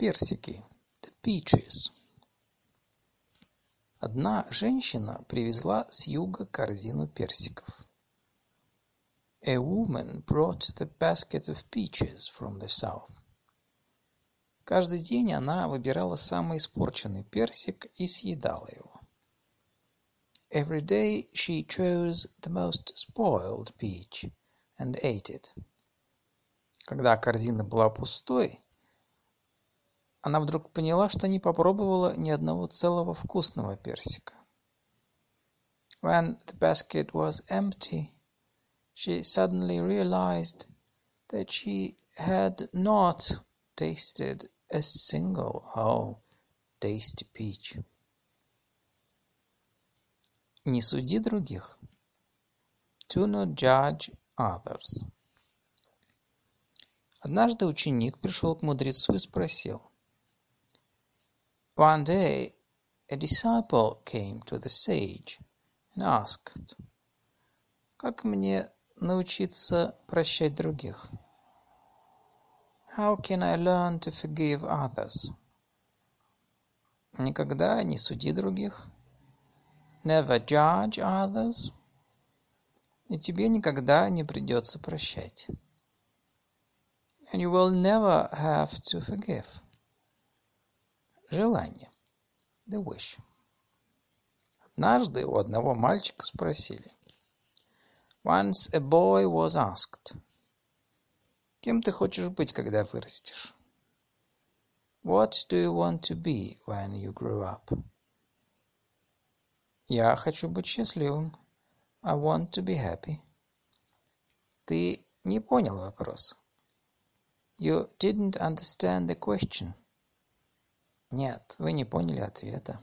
Персики. The peaches. Одна женщина привезла с юга корзину персиков. A woman brought the basket of peaches from the south. Каждый день она выбирала самый испорченный персик и съедала его. Every day she chose the most spoiled peach and ate it. Когда корзина была пустой, она вдруг поняла, что не попробовала ни одного целого вкусного персика. When the basket was empty, she suddenly realized that she had not tasted a single whole tasty peach. Не суди других. Do not judge others. Однажды ученик пришел к мудрецу и спросил. One day a disciple came to the sage and asked, «Как мне научиться прощать других?» How can I learn to forgive others? Никогда не суди других. Never judge others. И тебе никогда не придется прощать. And you will never have to forgive. Желание. The wish. Однажды у одного мальчика спросили. Once a boy was asked. Кем ты хочешь быть, когда вырастешь? What do you want to be when you grow up? Я хочу быть счастливым. I want to be happy. Ты не понял вопрос. You didn't understand the question. Нет, вы не поняли ответа.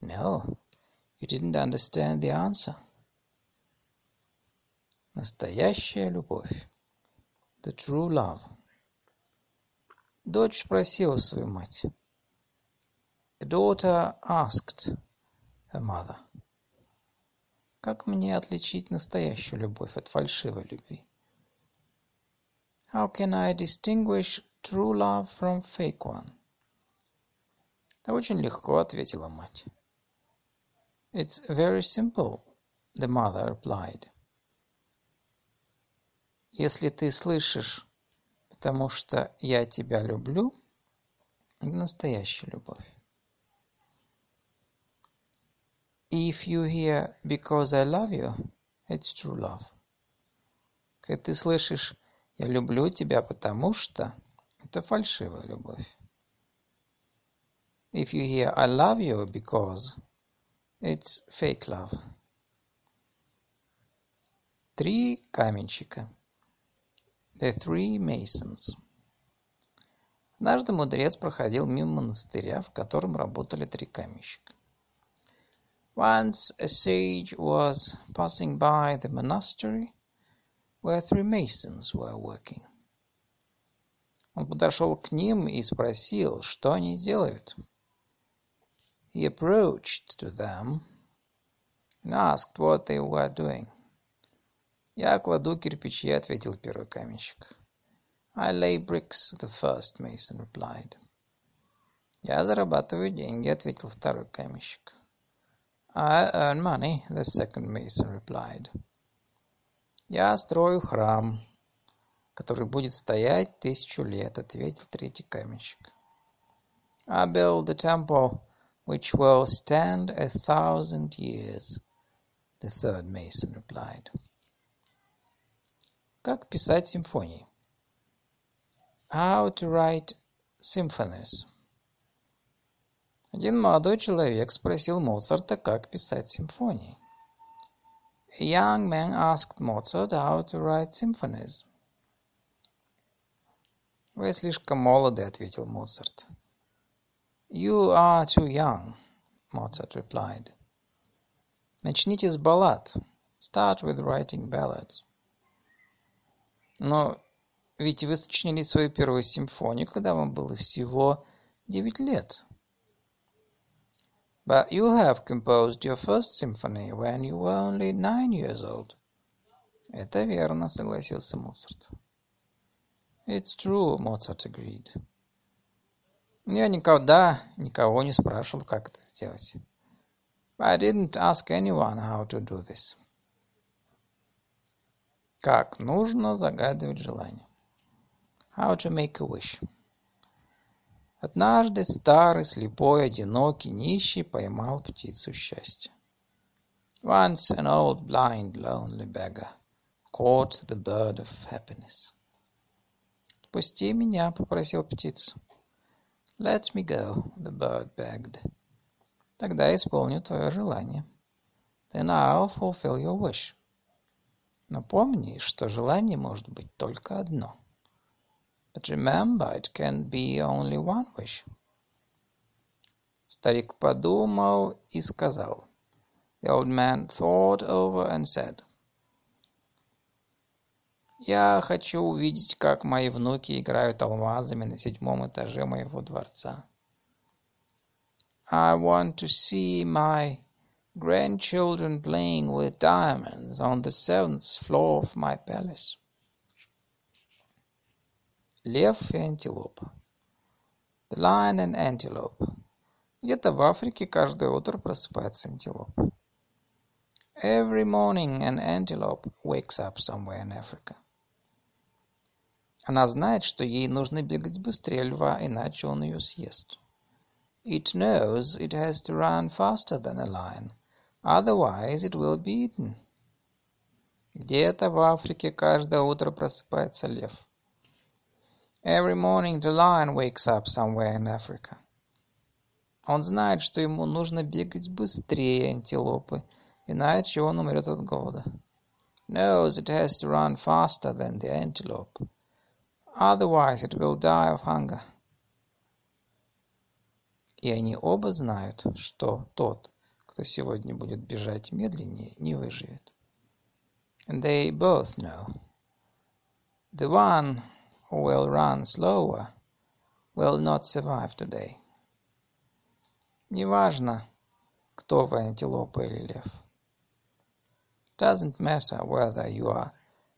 No, you didn't understand the answer. Настоящая любовь. The true love. Дочь спросила свою мать. The daughter asked her mother. Как мне отличить настоящую любовь от фальшивой любви? How can I distinguish true love from fake one? «Да очень легко», — ответила мать. «It's very simple», — the mother replied. «Если ты слышишь, потому что я тебя люблю, это настоящая любовь. If you hear because I love you, it's true love. Когда ты слышишь «я люблю тебя, потому что» — это фальшивая любовь. If you hear I love you because, it's fake love. Три каменщика. The three masons. Однажды мудрец проходил мимо монастыря, в котором работали три каменщика. Once a sage was passing by the monastery where three masons were working. Он подошел к ним и спросил, что они делают. He approached them and asked what they were doing. «Я кладу кирпичи», — ответил первый каменщик. «I lay bricks», — the first mason replied. «Я зарабатываю деньги», — ответил второй каменщик. «I earn money», — the second mason replied. «Я строю храм, который будет стоять тысячу лет», — ответил третий каменщик. «I build the temple which will stand a thousand years, the third mason replied. Как писать симфонии? How to write symphonies. Один молодой человек спросил Моцарта, как писать симфонии. A young man asked Mozart how to write symphonies. «Вы слишком молоды», — ответил Моцарт. «You are too young», Mozart replied. «Начните с баллад. Start with writing ballads». «Но ведь вы сочинили свою первую симфонию, когда вам было всего девять лет». «But you have composed your first symphony when you were only nine years old». «Это верно», — согласился Моцарт. «It's true», — Mozart agreed. Я никогда никого не спрашивал, как это сделать. I didn't ask anyone how to do this. Как нужно загадывать желание. How to make a wish. Однажды старый, слепой, одинокий, нищий поймал птицу счастья. Once an old, blind, lonely beggar caught the bird of happiness. «Пусти меня», — попросил птицу. «Let me go», — the bird begged. Тогда исполню твое желание. Then I'll fulfill your wish. Но помни, что желание может быть только одно. But remember, it can be only one wish. Старик подумал и сказал. The old man thought over and said. Я хочу увидеть, как мои внуки играют алмазами на седьмом этаже моего дворца. I want to see my grandchildren playing with diamonds on the seventh floor of my palace. Лев и антилопа. The lion and antelope. Где-то в Африке каждое утро просыпается антилопа. Every morning an antelope wakes up somewhere in Africa. Она знает, что ей нужно бегать быстрее льва, иначе он ее съест. It knows it has to run faster than a lion, otherwise it will be eaten. Где-то в Африке каждое утро просыпается лев. Every morning the lion wakes up somewhere in Africa. Он знает, что ему нужно бегать быстрее антилопы, иначе он умрет от голода. Knows it has to run faster than the antelope, otherwise it will die of hunger. И они оба знают, что тот, кто сегодня будет бежать медленнее, не выживет. And they both know. The one who will run slower will not survive today. Неважно, кто вы, антилопа или лев. Doesn't matter whether you are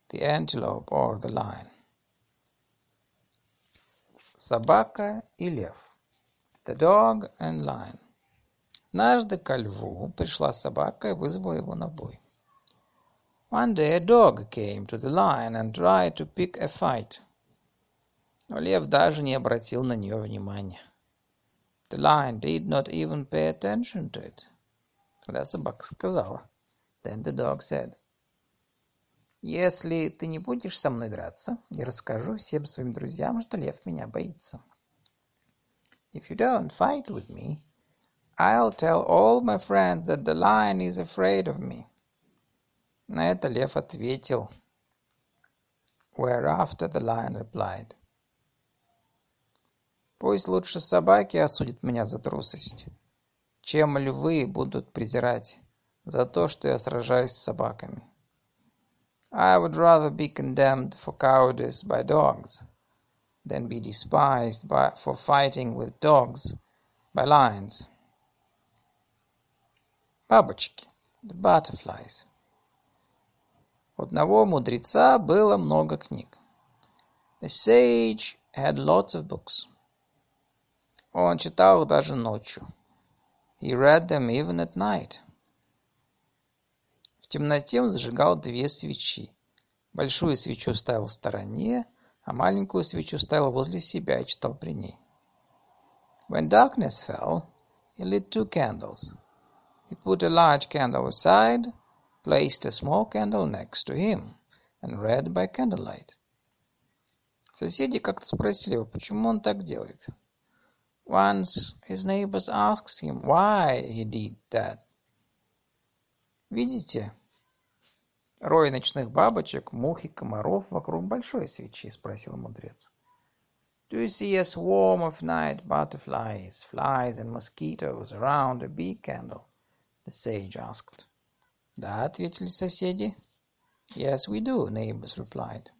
the antelope or the lion. Собака и лев. The dog and lion. Однажды ко льву пришла собака и вызвала его на бой. One day a dog came to the lion and tried to pick a fight. Но лев даже не обратил на нее внимания. The lion did not even pay attention to it. Тогда собака сказала. Then the dog said. Если ты не будешь со мной драться, я расскажу всем своим друзьям, что лев меня боится. If you don't fight with me, I'll tell all my friends that the lion is afraid of me. На это лев ответил. Whereafter the lion replied. Пусть лучше собаки осудят меня за трусость, чем львы будут презирать за то, что я сражаюсь с собаками. I would rather be condemned for cowardice by dogs than be despised by, for fighting with dogs by lions. Бабочки, the butterflies. У одного мудреца было много книг. The sage had lots of books. Он читал их даже ночью. He read them even at night. Темноте он зажигал две свечи. Большую свечу ставил в стороне, а маленькую свечу ставил возле себя и читал при ней. When darkness fell, he lit two candles. He put a large candle aside, placed a small candle next to him, and read by candlelight. Соседи как-то спросили его, почему он так делает. Once his neighbors asked him why he did that. Видите, Рой ночных бабочек, мух и комаров вокруг большой свечи, спросил мудрец. Do you see a swarm of night butterflies, flies and mosquitoes around a big candle? The sage asked. Да, ответили соседи. Yes, we do, neighbors replied.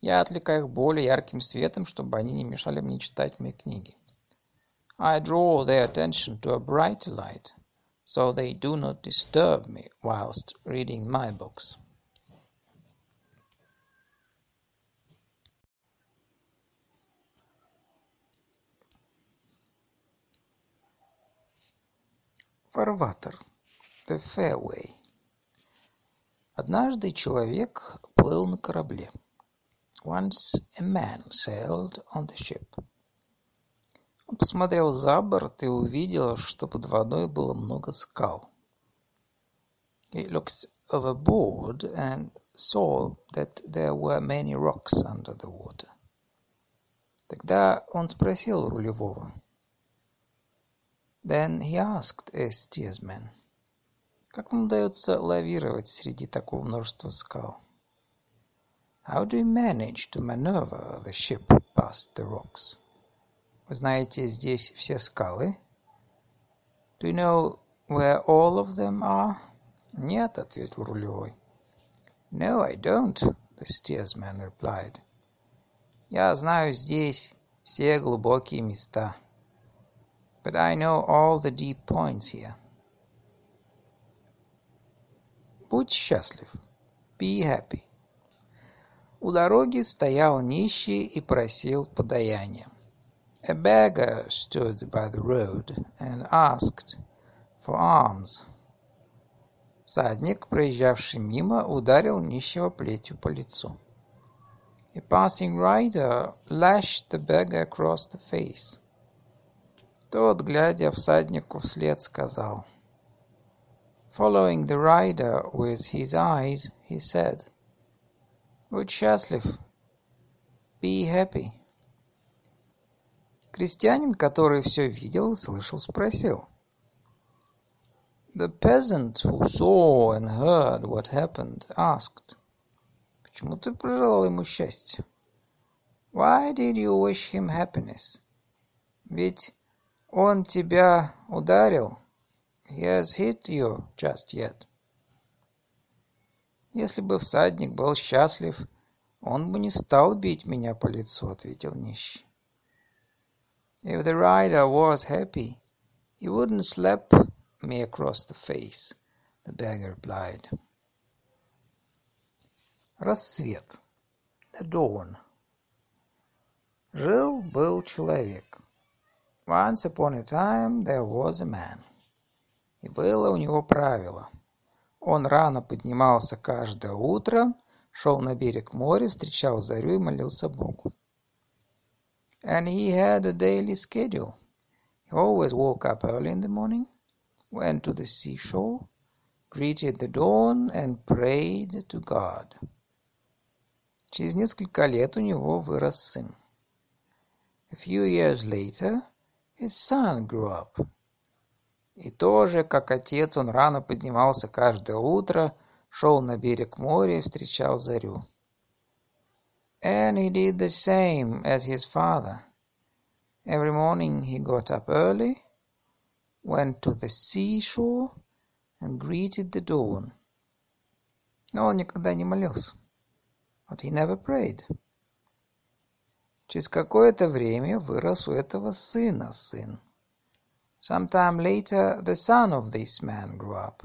Я отвлекаю их более ярким светом, чтобы они не мешали мне читать мои книги. I draw their attention to a brighter light, so they do not disturb me whilst reading my books. Фарватер. The Fairway. Однажды человек плыл на корабле. Once a man sailed on the ship. Он посмотрел за борт и увидел, что под водой было много скал. He looked overboard and saw that there were many rocks under the water. Тогда он спросил рулевого. Then he asked a steersman. Как вам удается лавировать среди такого множества скал? How do you manage to maneuver the ship past the rocks? Вы знаете здесь все скалы? Do you know where all of them are? Нет, ответил рулевой. No, I don't, the steersman replied. Я знаю здесь все глубокие места. But I know all the deep points here. Будь счастлив. Be happy. У дороги стоял нищий и просил подаяния. A beggar stood by the road and asked for alms. Всадник, проезжавший мимо, ударил нищего плетью по лицу. A passing rider lashed the beggar across the face. Тот, глядя всаднику вслед, сказал — Following the rider with his eyes, he said, Будь счастлив. Be happy. Крестьянин, который все видел и слышал, спросил. The peasant who saw and heard what happened asked, Почему ты пожелал ему счастья? Why did you wish him happiness? Ведь он тебя ударил. He has hit you just yet. Если бы всадник был счастлив, он бы не стал бить меня по лицу, ответил нищий. If the rider was happy, he wouldn't slap me across the face, the beggar replied. Рассвет. The dawn. Жил-был человек. Once upon a time there was a man. И было у него правило. Он рано поднимался каждое утро, шел на берег моря, встречал зарю и молился Богу. And he had a daily schedule. He always woke up early in the morning, went to the seashore, greeted the dawn and prayed to God. Через несколько лет у него вырос сын. A few years later, his son grew up. И тоже, как отец, он рано поднимался каждое утро, шел на берег моря и встречал зарю. And he did the same as his father. Every morning he got up early, went to the seashore and greeted the dawn. Но он никогда не молился. But he never prayed. Через какое-то время вырос у этого сына сын. Some time later the son of this man grew up.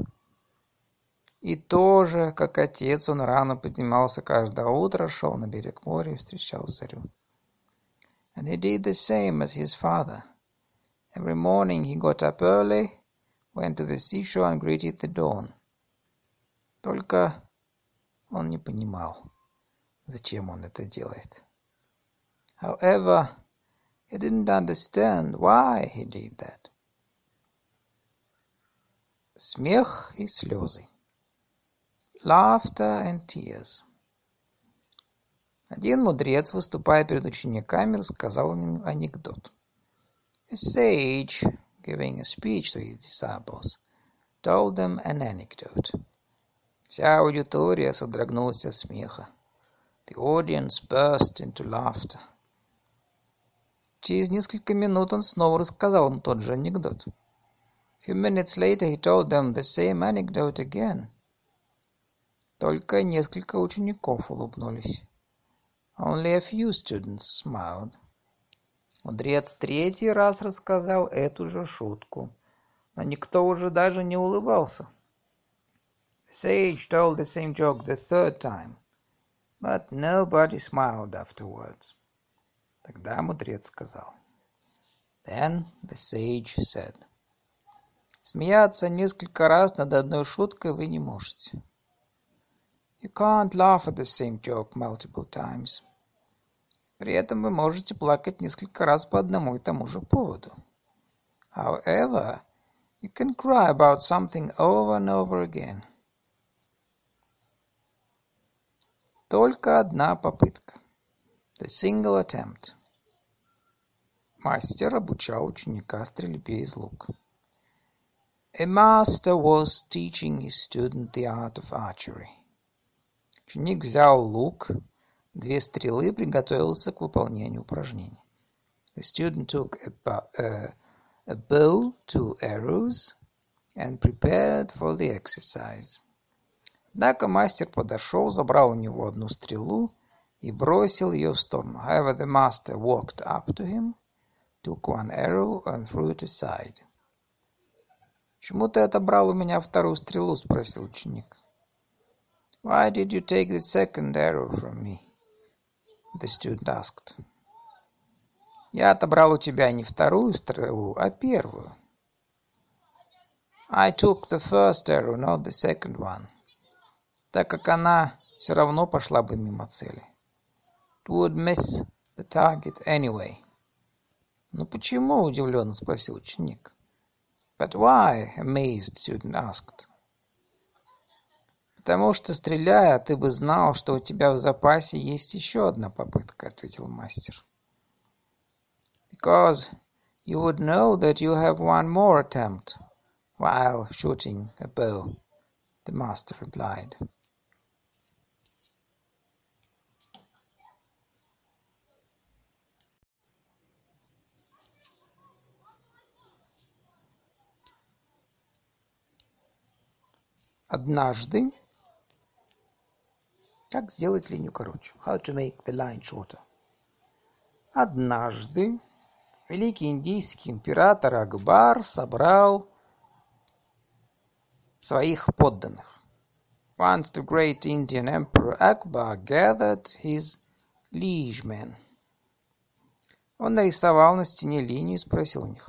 И тоже, как отец, он рано поднимался каждое утро, шел на берег моря и встречал зарю. And he did the same as his father. Every morning he got up early, went to the seashore and greeted the dawn. Только он не понимал, зачем он это делает. However, he didn't understand why he did that. Смех и слезы. Laughter and tears. Один мудрец, выступая перед учениками, рассказал им анекдот. A sage, giving a speech to his disciples, told them an anecdote. Вся аудитория содрогнулась от смеха. The audience burst into laughter. Через несколько минут он снова рассказал им тот же анекдот few minutes later he told them the same anecdote again. Только несколько учеников улыбнулись. Only a few students smiled. Мудрец третий раз рассказал эту же шутку, но никто уже даже не улыбался. sage told the same joke the third time, but nobody smiled afterwards. Тогда мудрец сказал. Then the sage said. Смеяться несколько раз над одной шуткой вы не можете. You can't laugh at the same joke multiple times. При этом вы можете плакать несколько раз по одному и тому же поводу. However, you can cry about something over and over again. Только одна попытка. The single attempt. Мастер обучал ученика стрельбе из лука. A master was teaching his student the art of archery. Ученик взял лук, две стрелы приготовился к выполнению упражнений. The student took a, a, a bow, two arrows, and prepared for the exercise. Однако мастер подошел, забрал у него одну стрелу и бросил ее в сторону. However, the master walked up to him, took one arrow and threw it aside. «Почему ты отобрал у меня вторую стрелу?» – спросил ученик. «Why did you take the second arrow from me?» The student asked. «Я отобрал у тебя не вторую стрелу, а первую». I took the first arrow, not the second one так как она все равно пошла бы мимо цели. It would miss the target anyway. «Ну почему?» – удивленно спросил ученик. But why? Amazed student asked. «Потому что, стреляя, ты бы знал, что у тебя в запасе есть еще одна попытка», — ответил мастер. «Because you would know that you have one more attempt while shooting a bow», — the master replied. Однажды... Как сделать линию короче? How to make the line shorter. Однажды великий индийский император Акбар собрал своих подданных. Once the great Indian emperor Akbar gathered his liegemen. Он нарисовал на стене линию и спросил у них.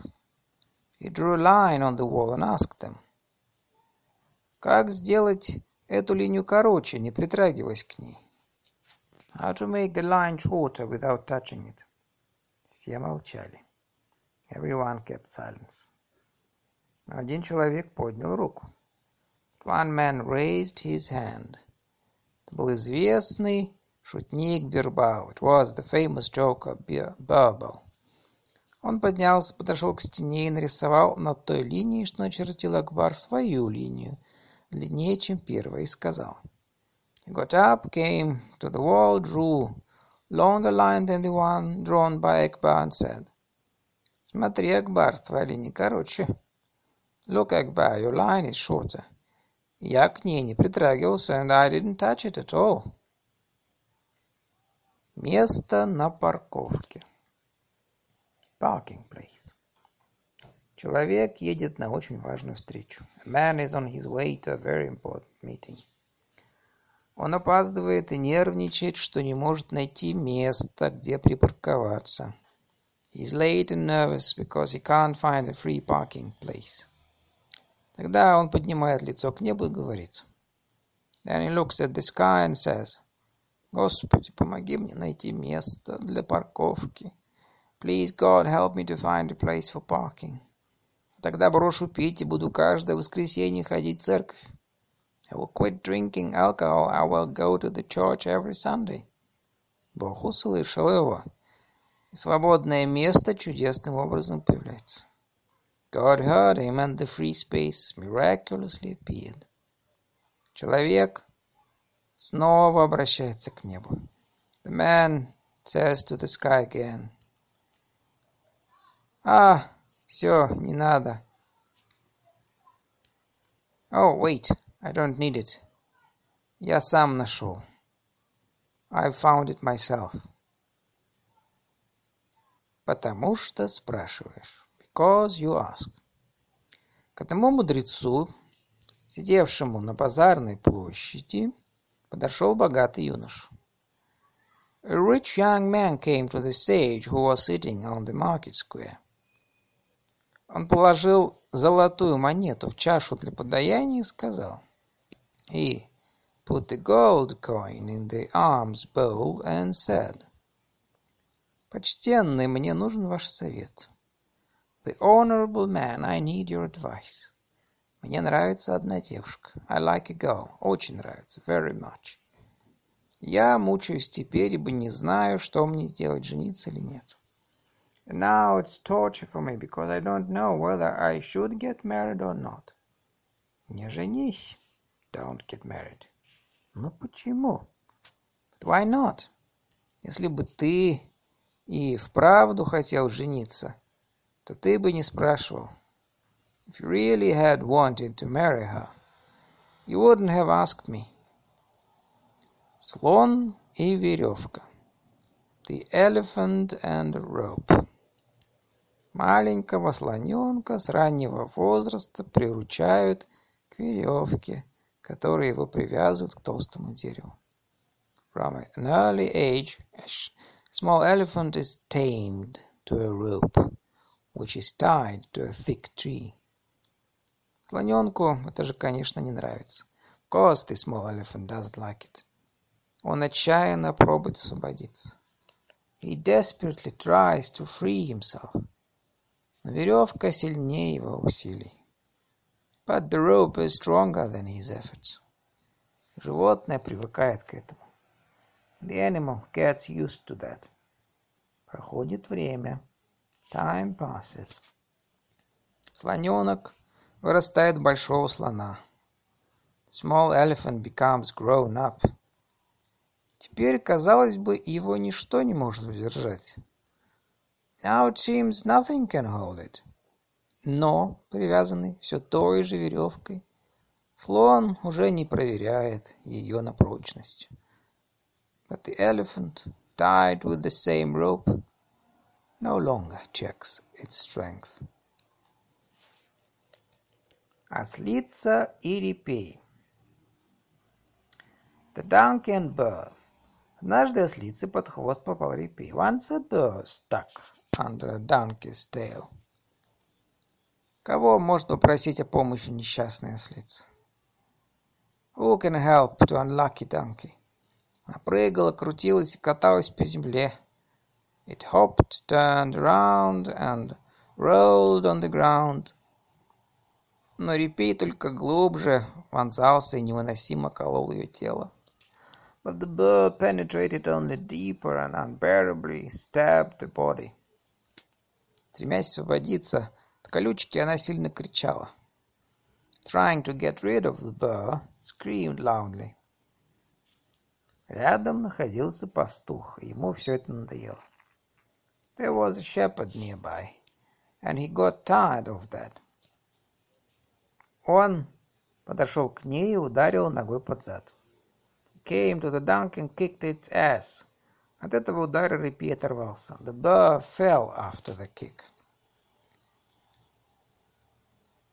He drew a line on the wall and asked them. Как сделать эту линию короче, не притрагиваясь к ней? How to make the line shorter without touching it? Все молчали. Everyone kept silence. Один человек поднял руку. One man raised his hand. Это был известный шутник Бирбау. It was the famous joker Birbal. Он поднялся, подошел к стене и нарисовал над той линией, что начертил Акбар, свою линию – длиннее, чем первая, и сказал. Got up, came to the wall, drew longer line than the one drawn by Akbar and said, Смотри, Акбар, твоя линия короче. Look, Akbar, your line is shorter. Я к ней не притрагивался, and I didn't touch it at all. Место на парковке. Parking place. Человек едет на очень важную встречу. A man is on his way to a very important meeting. Он опаздывает и нервничает, что не может найти место, где припарковаться. He's late and nervous because he can't find a free parking place. Тогда он поднимает лицо к небу и говорит. Then he looks at the sky and says, Господи, помоги мне найти место для парковки. Please, God, help me to find a place for parking. Тогда брошу пить и буду каждое воскресенье ходить в церковь. I will quit drinking alcohol. I will go to the church every Sunday. Бог услышал его. И свободное место чудесным образом появляется. God heard him, and the free space miraculously appeared. Человек снова обращается к небу. The man says to the sky again. Ah, Все, не надо. Oh, wait, I don't need it. Я сам нашел. I found it myself. Потому что спрашиваешь. Because you ask. К одному мудрецу, сидевшему на базарной площади, подошел богатый юноша. A rich young man came to the sage who was sitting on the market square. Он положил золотую монету в чашу для подаяния и сказал, He put the gold coin in the alms bowl and said, Почтенный, мне нужен ваш совет. The honorable man, I need your advice. Мне нравится одна девушка. I like a girl. Очень нравится. Very much. Я мучаюсь теперь, ибо не знаю, что мне сделать, жениться или нет. And now it's torture for me because I don't know whether I should get married or not. Не женись. Don't get married. Ну почему? But why not? Если бы ты и вправду хотел жениться, то ты бы не спрашивал. If you really had wanted to marry her, you wouldn't have asked me. Слон и веревка. The elephant and rope. Маленького слоненка с раннего возраста приручают к веревке, которой его привязывают к толстому дереву. From an early age, a small elephant is tamed to a rope, which is tied to a thick tree. Слоненку это же, конечно, не нравится. Of course the small elephant doesn't like it. Он отчаянно пробует освободиться. He desperately tries to free himself. Но веревка сильнее его усилий. But the rope is stronger than his efforts. Животное привыкает к этому. The animal gets used to that. Проходит время. Time passes. Слоненок вырастает большого слона. Small elephant becomes grown up. Теперь, казалось бы, его ничто не может удержать. Now it seems nothing can hold it. Но, привязанный все той же веревкой, слон уже не проверяет ее на прочность. But the elephant, tied with the same rope, no longer checks its strength. Ослица и репей. The donkey and bird. Однажды ослице под хвост попал репей. Once a bird stuck under a donkey's tail. Кого может попросить о помощи несчастная ослица? Who can help to unlucky donkey? Она прыгала, крутилась и каталась по земле. It hopped, turned around and rolled on the ground но репей только глубже вонзался и невыносимо колол ее тело. But the burr penetrated only deeper and unbearably stabbed the body. Стремясь освободиться от колючки, она сильно кричала. Trying to get rid of the burr, screamed loudly. Рядом находился пастух, и ему все это надоело. There was a shepherd nearby, and he got tired of that. Он подошел к ней и ударил ногой под зад. Came to the donkey and kicked its ass. От этого удара репей оторвался. The bird fell after the kick.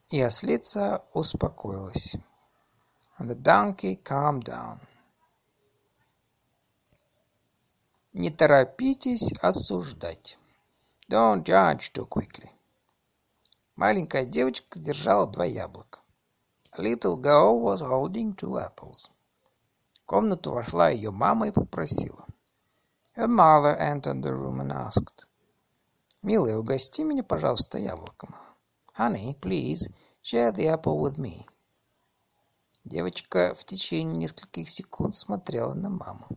И ослица успокоилась. And the donkey calmed down. Не торопитесь осуждать. Don't judge too quickly. Маленькая девочка держала два яблока. A little girl was holding two apples. В комнату вошла ее мама и попросила. Her mother entered the room and asked. Милая, угости меня, пожалуйста, яблоком. Honey, please, share the apple with me. Девочка в течение нескольких секунд смотрела на маму.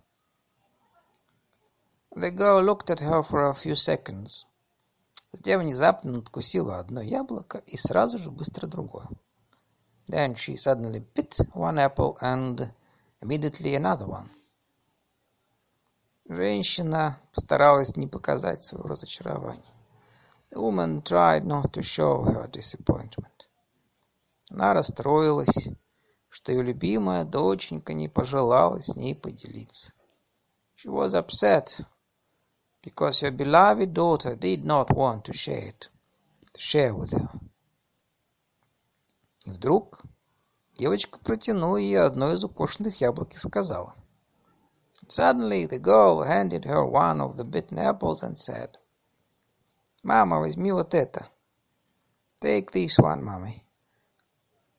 The girl looked at her for a few seconds. Затем внезапно надкусила одно яблоко и сразу же быстро другое. Then she suddenly bit one apple and immediately another one. Женщина постаралась не показать своего разочарования. The woman tried not to show her disappointment. Она расстроилась, что ее любимая доченька не пожелала с ней поделиться. She was upset because her beloved daughter did not want to share it, to share with her. И вдруг девочка протянула ей одно из укошенных яблок и сказала. Suddenly the girl handed her one of the bitten apples and said, «Мама, возьми вот это». Take this one, mommy.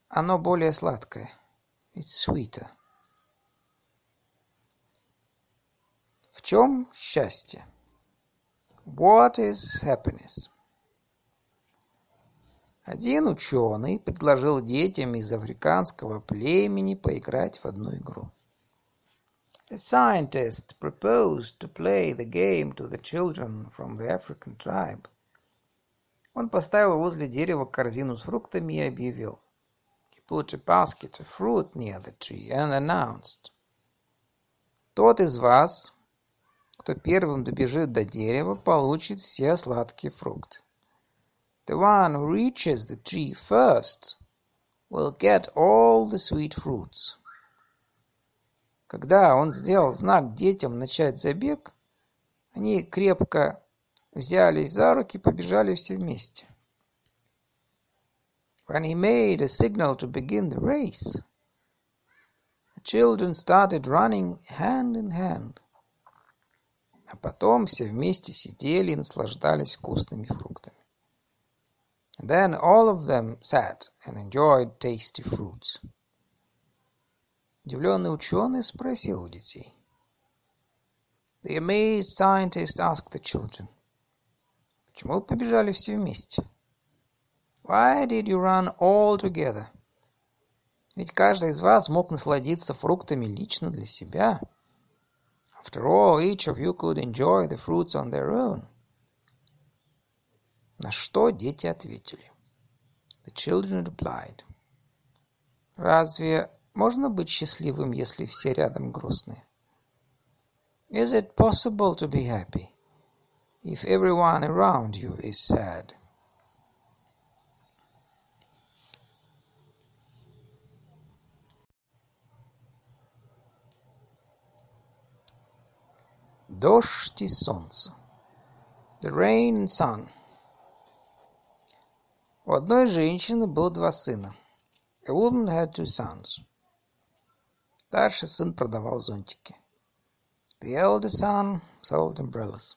Оно более сладкое. It's sweeter. В чем счастье? What is happiness? Один ученый предложил детям из африканского племени поиграть в одну игру. A scientist proposed to play the game to the children from the African tribe. Он поставил возле дерева корзину с фруктами и объявил. He put a basket of fruit near the tree and announced. Тот из вас, кто первым добежит до дерева, получит все сладкие фрукты. The one who reaches the tree first will get all the sweet fruits. Когда он сделал знак детям начать забег, они крепко взялись за руки и побежали все вместе. When he made a signal to begin the race, the children started running hand in hand. А потом все вместе сидели и наслаждались вкусными фруктами. then all of them sat and enjoyed tasty fruits. Удивленный ученый спросил у детей. The amazed scientist asked the children. Почему вы побежали все вместе? Why did you run all together? Ведь каждый из вас мог насладиться фруктами лично для себя. After all, each of you could enjoy the fruits on their own. На что дети ответили? The children replied. Разве можно быть счастливым, если все рядом грустные? Is it possible to be happy if everyone around you is sad? Дождь и солнце. The rain and sun. У одной женщины было два сына. A woman had two sons. Старший сын продавал зонтики. The elder son sold umbrellas.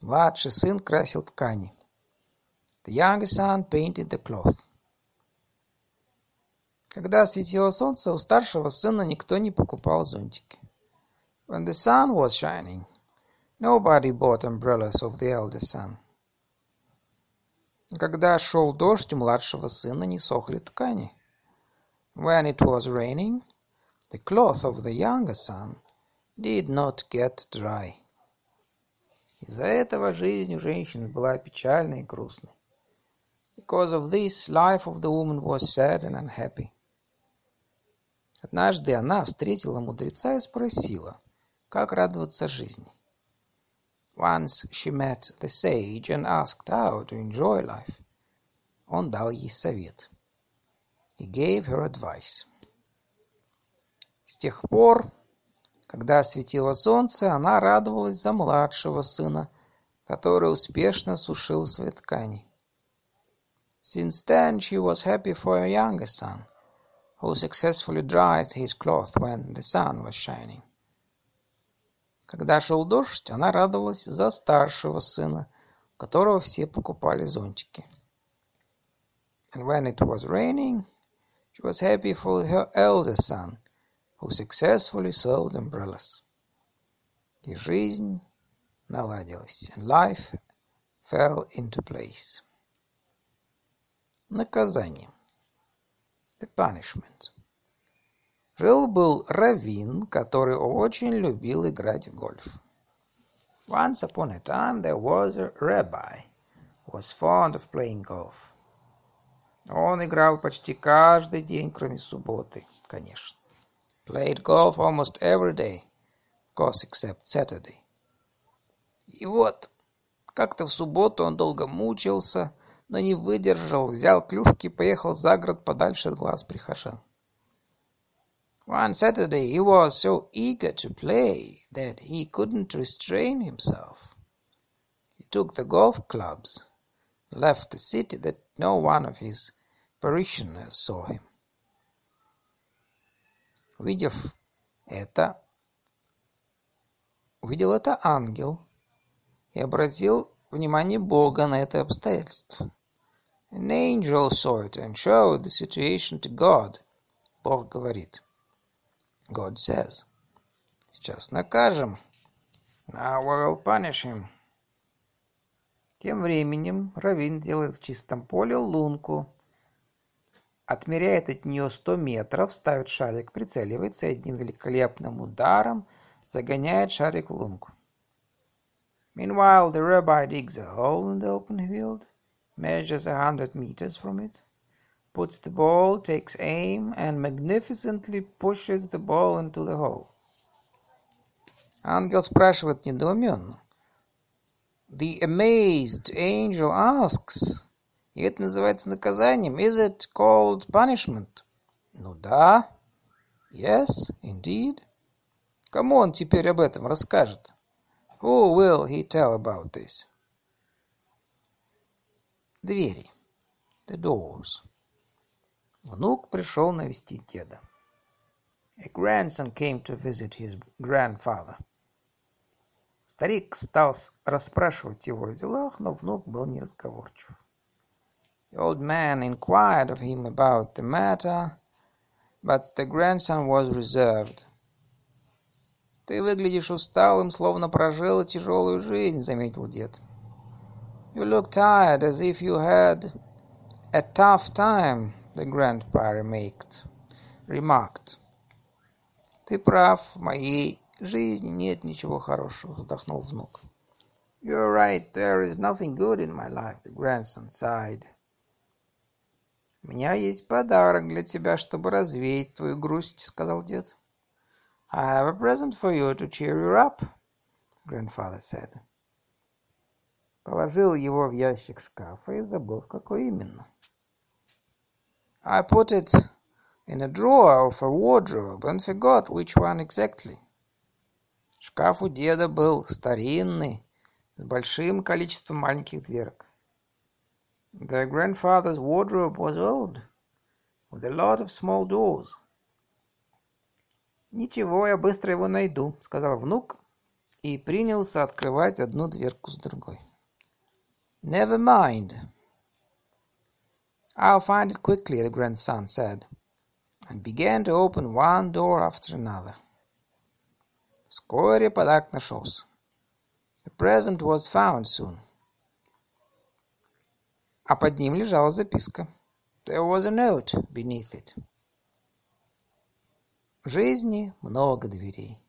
Младший сын красил ткани. The younger son painted the cloth. Когда светило солнце, у старшего сына никто не покупал зонтики. When the sun was shining, nobody bought umbrellas of the elder son. Когда шел дождь, у младшего сына не сохли ткани. When it was raining, the cloth of the younger son did not get dry. Из-за этого жизнь у женщины была печальной и грустной. Because of this, life of the woman was sad and unhappy. Однажды она встретила мудреца и спросила, как радоваться жизни. Once she met the sage and asked how to enjoy life. Он дал ей совет. He gave her advice. С тех пор, когда светило солнце, она радовалась за младшего сына, который успешно сушил свои ткани. Since then she was happy for her younger son, who successfully dried his cloth when the sun was shining. Когда шел дождь, она радовалась за старшего сына, у которого все покупали зонтики. And when it was raining, she was happy for her elder son, who successfully sold umbrellas. И жизнь наладилась, and life fell into place. Наказание. The punishment. Жил-был раввин, который очень любил играть в гольф. Once upon a time there was a rabbi who was fond of playing golf. Он играл почти каждый день, кроме субботы, конечно. Played golf almost every day, of course, except Saturday. И вот, как-то в субботу он долго мучился, но не выдержал, взял клюшки и поехал за город подальше от глаз прихожан. One Saturday he was so eager to play that he couldn't restrain himself. He took the golf clubs, left the city that no one of his parishioners saw him. Увидев это, увидел это ангел и обратил внимание Бога на это обстоятельство. An angel saw it and showed the situation to God. Бог говорит. God says. Сейчас накажем. Now we punish him. Тем временем Равин делает в чистом поле лунку. Отмеряет от нее сто метров, ставит шарик, прицеливается одним великолепным ударом загоняет шарик в лунку. Meanwhile, the rabbi digs a hole in the open field, measures a hundred meters from it, puts the ball, takes aim, and magnificently pushes the ball into the hole. Ангел спрашивает недоуменно. The amazed angel asks, и это называется наказанием. Is it called punishment? Ну да. Yes, indeed. Кому он теперь об этом расскажет? Who will he tell about this? Двери. The doors. Внук пришел навестить деда. A grandson came to visit his grandfather. Старик стал расспрашивать его о делах, но внук был неразговорчив. The old man inquired of him about the matter, but the grandson was reserved. «Ты выглядишь усталым, словно прожил тяжелую жизнь», — заметил дед. «You look tired, as if you had a tough time», — the grandpa remarked. remarked. «Ты прав, в моей жизни нет ничего хорошего», — вздохнул внук. «You're right, there is nothing good in my life», — the grandson sighed. «У меня есть подарок для тебя, чтобы развеять твою грусть», — сказал дед. "I have a present for you to cheer you up," grandfather said. Положил его в ящик шкафа и забыл, какой именно. I put it in a drawer of a wardrobe and forgot which one exactly. Шкаф у деда был старинный, с большим количеством маленьких дверок. The grandfather's wardrobe was old, with a lot of small doors. «Ничего, я быстро его найду», — сказал внук и принялся открывать одну дверку с другой. «Never mind. I'll find it quickly», — the grandson said, and began to open one door after another. Вскоре подарок нашелся. The present was found soon. А под ним лежала записка. There was a note beneath it. В жизни много дверей,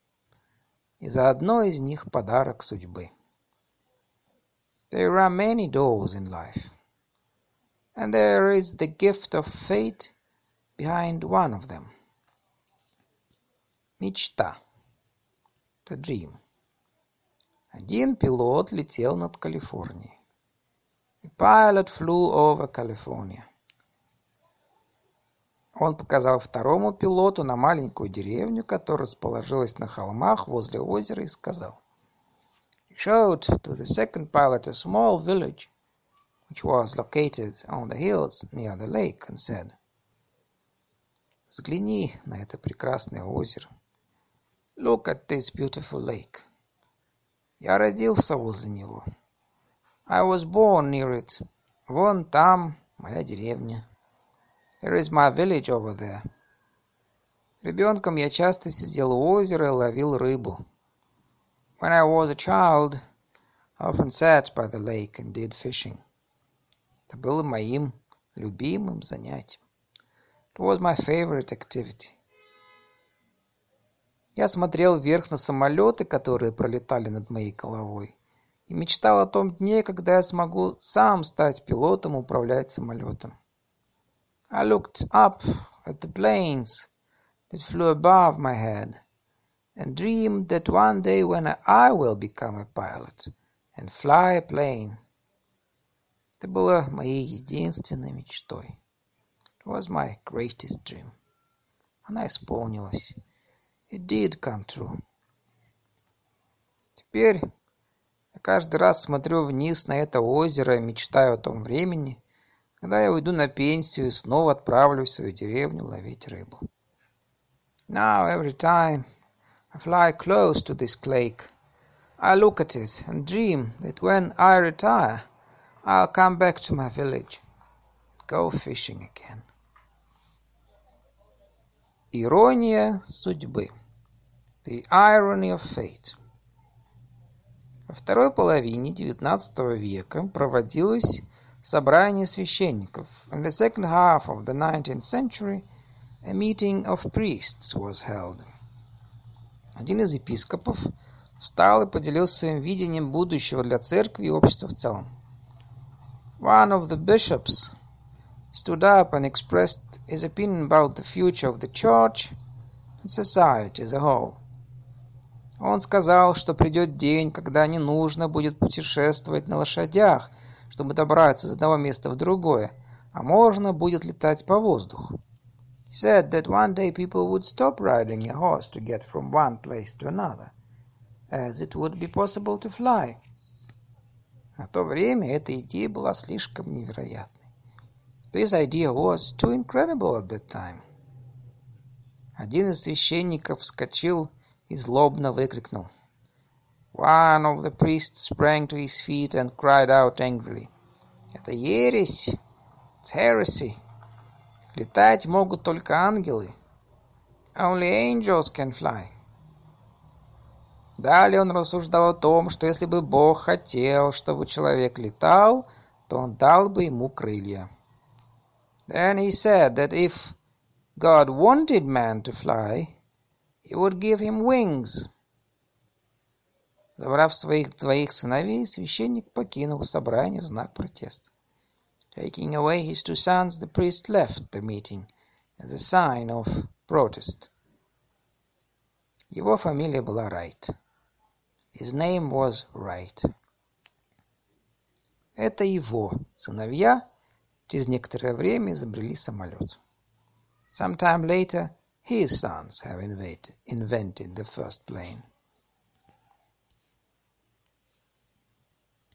и за одной из них подарок судьбы. There are many doors in life, and there is the gift of fate behind one of them. Мечта. The dream. Один пилот летел над Калифорнией. A pilot flew over California. Он показал второму пилоту на маленькую деревню, которая расположилась на холмах возле озера, и сказал. Showed to the second pilot a small village which was located on the hills near the lake, and said, «Взгляни на это прекрасное озеро. Look at this beautiful lake. Я родился возле него. I was born near it. Вон там моя деревня. There is my village over there. Ребенком я часто сидел у озера и ловил рыбу. When I was a child, I often sat by the lake and did fishing. Это было моим любимым занятием. It was my favorite activity. Я смотрел вверх на самолеты, которые пролетали над моей головой, и мечтал о том дне, когда я смогу сам стать пилотом и управлять самолетом. I looked up at the planes that flew above my head, and dreamed that one day when I will become a pilot and fly a plane. Это было моей единственной мечтой. It was my greatest dream. Она исполнилась. It did come true. Теперь я каждый раз смотрю вниз на это озеро и мечтаю о том времени, когда я уйду на пенсию и снова отправлюсь в свою деревню ловить рыбу. Now every time I fly close to this lake, I look at it and dream that when I retire, I'll come back to my village go fishing again. Ирония судьбы. The irony of fate. Во второй половине XIX века проводилось собрание священников. In the second half of the nineteenth century, a meeting of priests was held. Один из епископов встал и поделился своим видением будущего для церкви и общества в целом. One of the bishops stood up and expressed his opinion about the future of the church and society as a whole. Он сказал, что придет день, когда не нужно будет путешествовать на лошадях, чтобы добраться из одного места в другое, а можно будет летать по воздуху. He said that one day people would stop riding a horse to get from one place to another, as it would be possible to fly. На то время эта идея была слишком невероятной. This idea was too incredible at that time. Один из священников вскочил и злобно выкрикнул. One of the priests sprang to his feet and cried out angrily. Это ересь! It's heresy! Летать могут только ангелы. Only angels can fly. Далее он рассуждал о том, что если бы Бог хотел, чтобы человек летал, то он дал бы ему крылья. Then he said that if God wanted man to fly, he would give him wings. Забрав своих двоих сыновей, священник покинул собрание в знак протеста. Taking away his two sons, the priest left the meeting as a sign of protest. Его фамилия была Райт. His name was Wright. Это его сыновья Через некоторое время изобрели самолет. Some time later, his sons have invented the first plane.